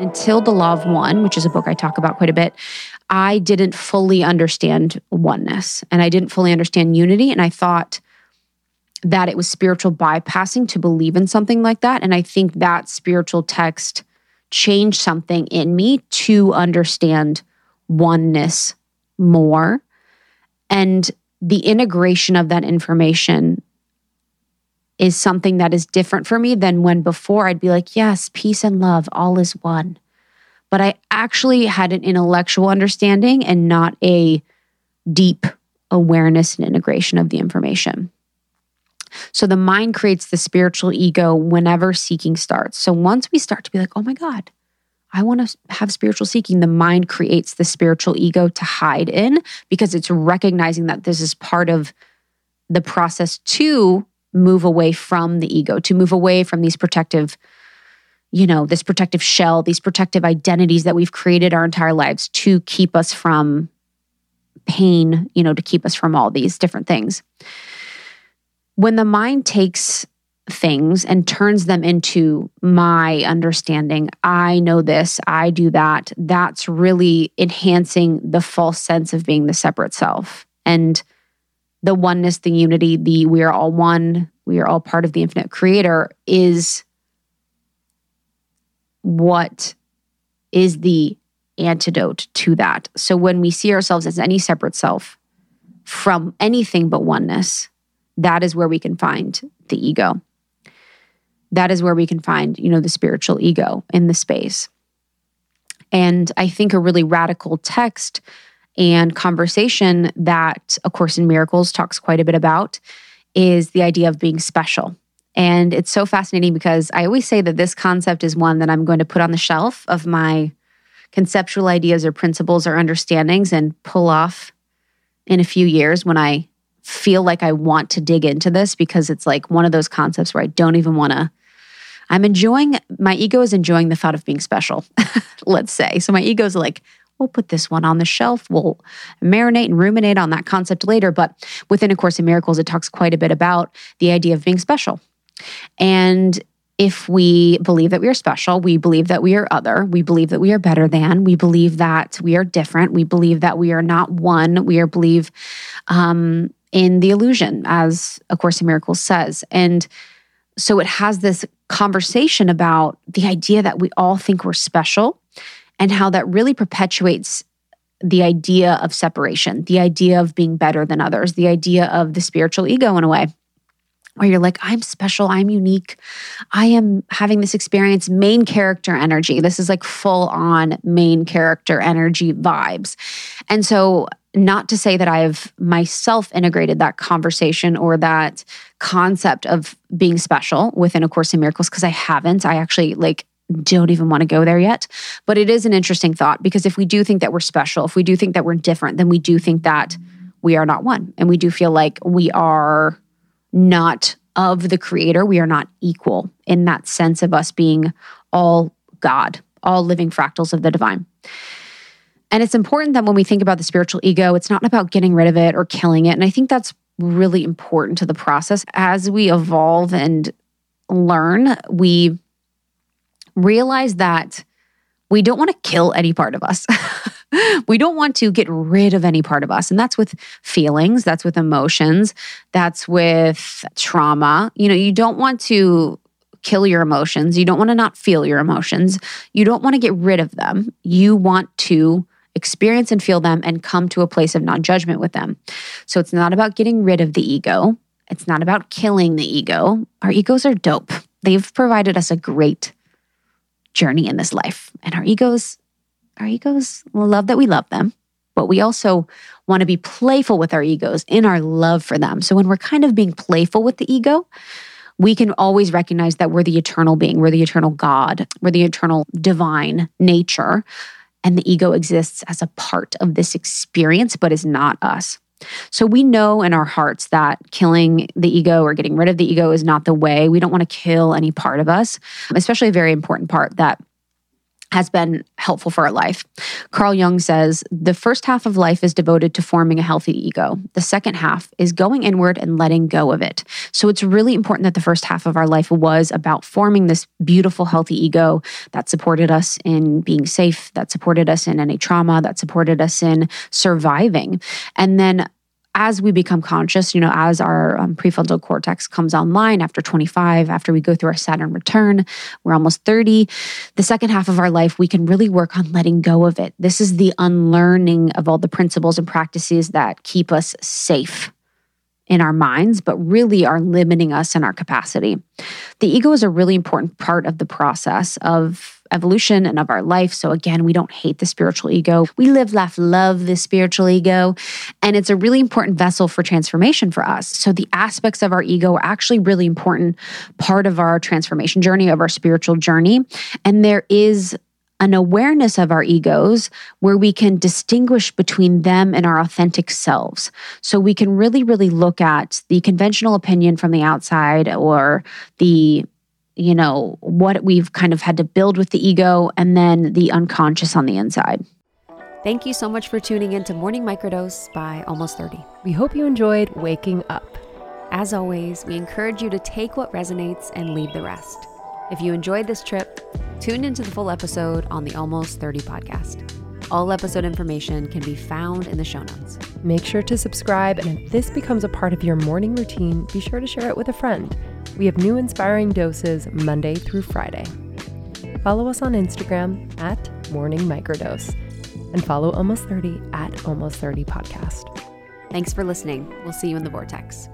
Until The Law of One, which is a book I talk about quite a bit, I didn't fully understand oneness and I didn't fully understand unity. And I thought that it was spiritual bypassing to believe in something like that. And I think that spiritual text changed something in me to understand oneness more. And the integration of that information is something that is different for me than when before I'd be like, yes, peace and love, all is one. But I actually had an intellectual understanding and not a deep awareness and integration of the information. So the mind creates the spiritual ego whenever seeking starts. So once we start to be like, oh my God, I want to have spiritual seeking, the mind creates the spiritual ego to hide in because it's recognizing that this is part of the process to move away from the ego, to move away from these protective, you know, this protective shell, these protective identities that we've created our entire lives to keep us from pain, you know, to keep us from all these different things. When the mind takes things and turns them into my understanding. I know this, I do that. That's really enhancing the false sense of being the separate self and the oneness, the unity, the we are all one, we are all part of the infinite creator is what is the antidote to that. So when we see ourselves as any separate self from anything but oneness, that is where we can find the ego that is where we can find, you know, the spiritual ego in the space. And I think a really radical text and conversation that A Course in Miracles talks quite a bit about is the idea of being special. And it's so fascinating because I always say that this concept is one that I'm going to put on the shelf of my conceptual ideas or principles or understandings and pull off in a few years when I feel like I want to dig into this because it's like one of those concepts where I don't even want to I'm enjoying, my ego is enjoying the thought of being special, let's say. So my ego is like, we'll put this one on the shelf. We'll marinate and ruminate on that concept later. But within A Course in Miracles, it talks quite a bit about the idea of being special. And if we believe that we are special, we believe that we are other, we believe that we are better than, we believe that we are different, we believe that we are not one, we are believe um, in the illusion, as A Course in Miracles says. And so it has this conversation about the idea that we all think we're special and how that really perpetuates the idea of separation, the idea of being better than others, the idea of the spiritual ego in a way. Where you're like, I'm special, I'm unique, I am having this experience, main character energy. This is like full on main character energy vibes. And so not to say that I've myself integrated that conversation or that concept of being special within A Course in Miracles, because I haven't. I actually like don't even want to go there yet. But it is an interesting thought because if we do think that we're special, if we do think that we're different, then we do think that we are not one. And we do feel like we are not of the creator. We are not equal in that sense of us being all God, all living fractals of the divine. And it's important that when we think about the spiritual ego, it's not about getting rid of it or killing it. And I think that's really important to the process. As we evolve and learn, we realize that we don't want to kill any part of us. we don't want to get rid of any part of us. And that's with feelings, that's with emotions, that's with trauma. You know, you don't want to kill your emotions. You don't want to not feel your emotions. You don't want to get rid of them. You want to experience and feel them and come to a place of non judgment with them. So it's not about getting rid of the ego, it's not about killing the ego. Our egos are dope. They've provided us a great journey in this life. And our egos, our egos love that we love them, but we also want to be playful with our egos in our love for them. So when we're kind of being playful with the ego, we can always recognize that we're the eternal being, we're the eternal God, we're the eternal divine nature and the ego exists as a part of this experience, but is not us. So we know in our hearts that killing the ego or getting rid of the ego is not the way. We don't want to kill any part of us, especially a very important part that has been helpful for our life. Carl Jung says the first half of life is devoted to forming a healthy ego. The second half is going inward and letting go of it. So it's really important that the first half of our life was about forming this beautiful, healthy ego that supported us in being safe, that supported us in any trauma, that supported us in surviving. And then as we become conscious, you know, as our um, prefrontal cortex comes online after 25, after we go through our Saturn return, we're almost 30. The second half of our life, we can really work on letting go of it. This is the unlearning of all the principles and practices that keep us safe in our minds, but really are limiting us in our capacity. The ego is a really important part of the process of evolution and of our life. So, again, we don't hate the spiritual ego. We live, laugh, love the spiritual ego. And it's a really important vessel for transformation for us. So, the aspects of our ego are actually really important part of our transformation journey, of our spiritual journey. And there is an awareness of our egos where we can distinguish between them and our authentic selves. So we can really, really look at the conventional opinion from the outside or the you know, what we've kind of had to build with the ego and then the unconscious on the inside. Thank you so much for tuning in to Morning Microdose by Almost 30. We hope you enjoyed waking up. As always, we encourage you to take what resonates and leave the rest. If you enjoyed this trip, tune into the full episode on the Almost 30 podcast. All episode information can be found in the show notes. Make sure to subscribe, and if this becomes a part of your morning routine, be sure to share it with a friend. We have new inspiring doses Monday through Friday. Follow us on Instagram at Morning Microdose and follow Almost 30 at Almost 30 Podcast. Thanks for listening. We'll see you in the Vortex.